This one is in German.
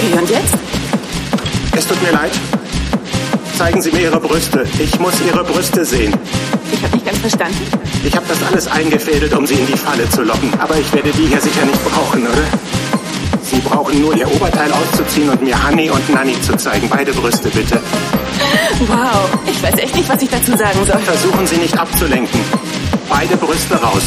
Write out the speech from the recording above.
Und jetzt? Es tut mir leid. Zeigen Sie mir Ihre Brüste. Ich muss Ihre Brüste sehen. Ich habe nicht ganz verstanden. Ich habe das alles eingefädelt, um Sie in die Falle zu locken. Aber ich werde die hier sicher nicht brauchen, oder? Sie brauchen nur Ihr Oberteil auszuziehen und mir Honey und Nanny zu zeigen. Beide Brüste, bitte. Wow, ich weiß echt nicht, was ich dazu sagen soll. Versuchen Sie nicht abzulenken. Beide Brüste raus.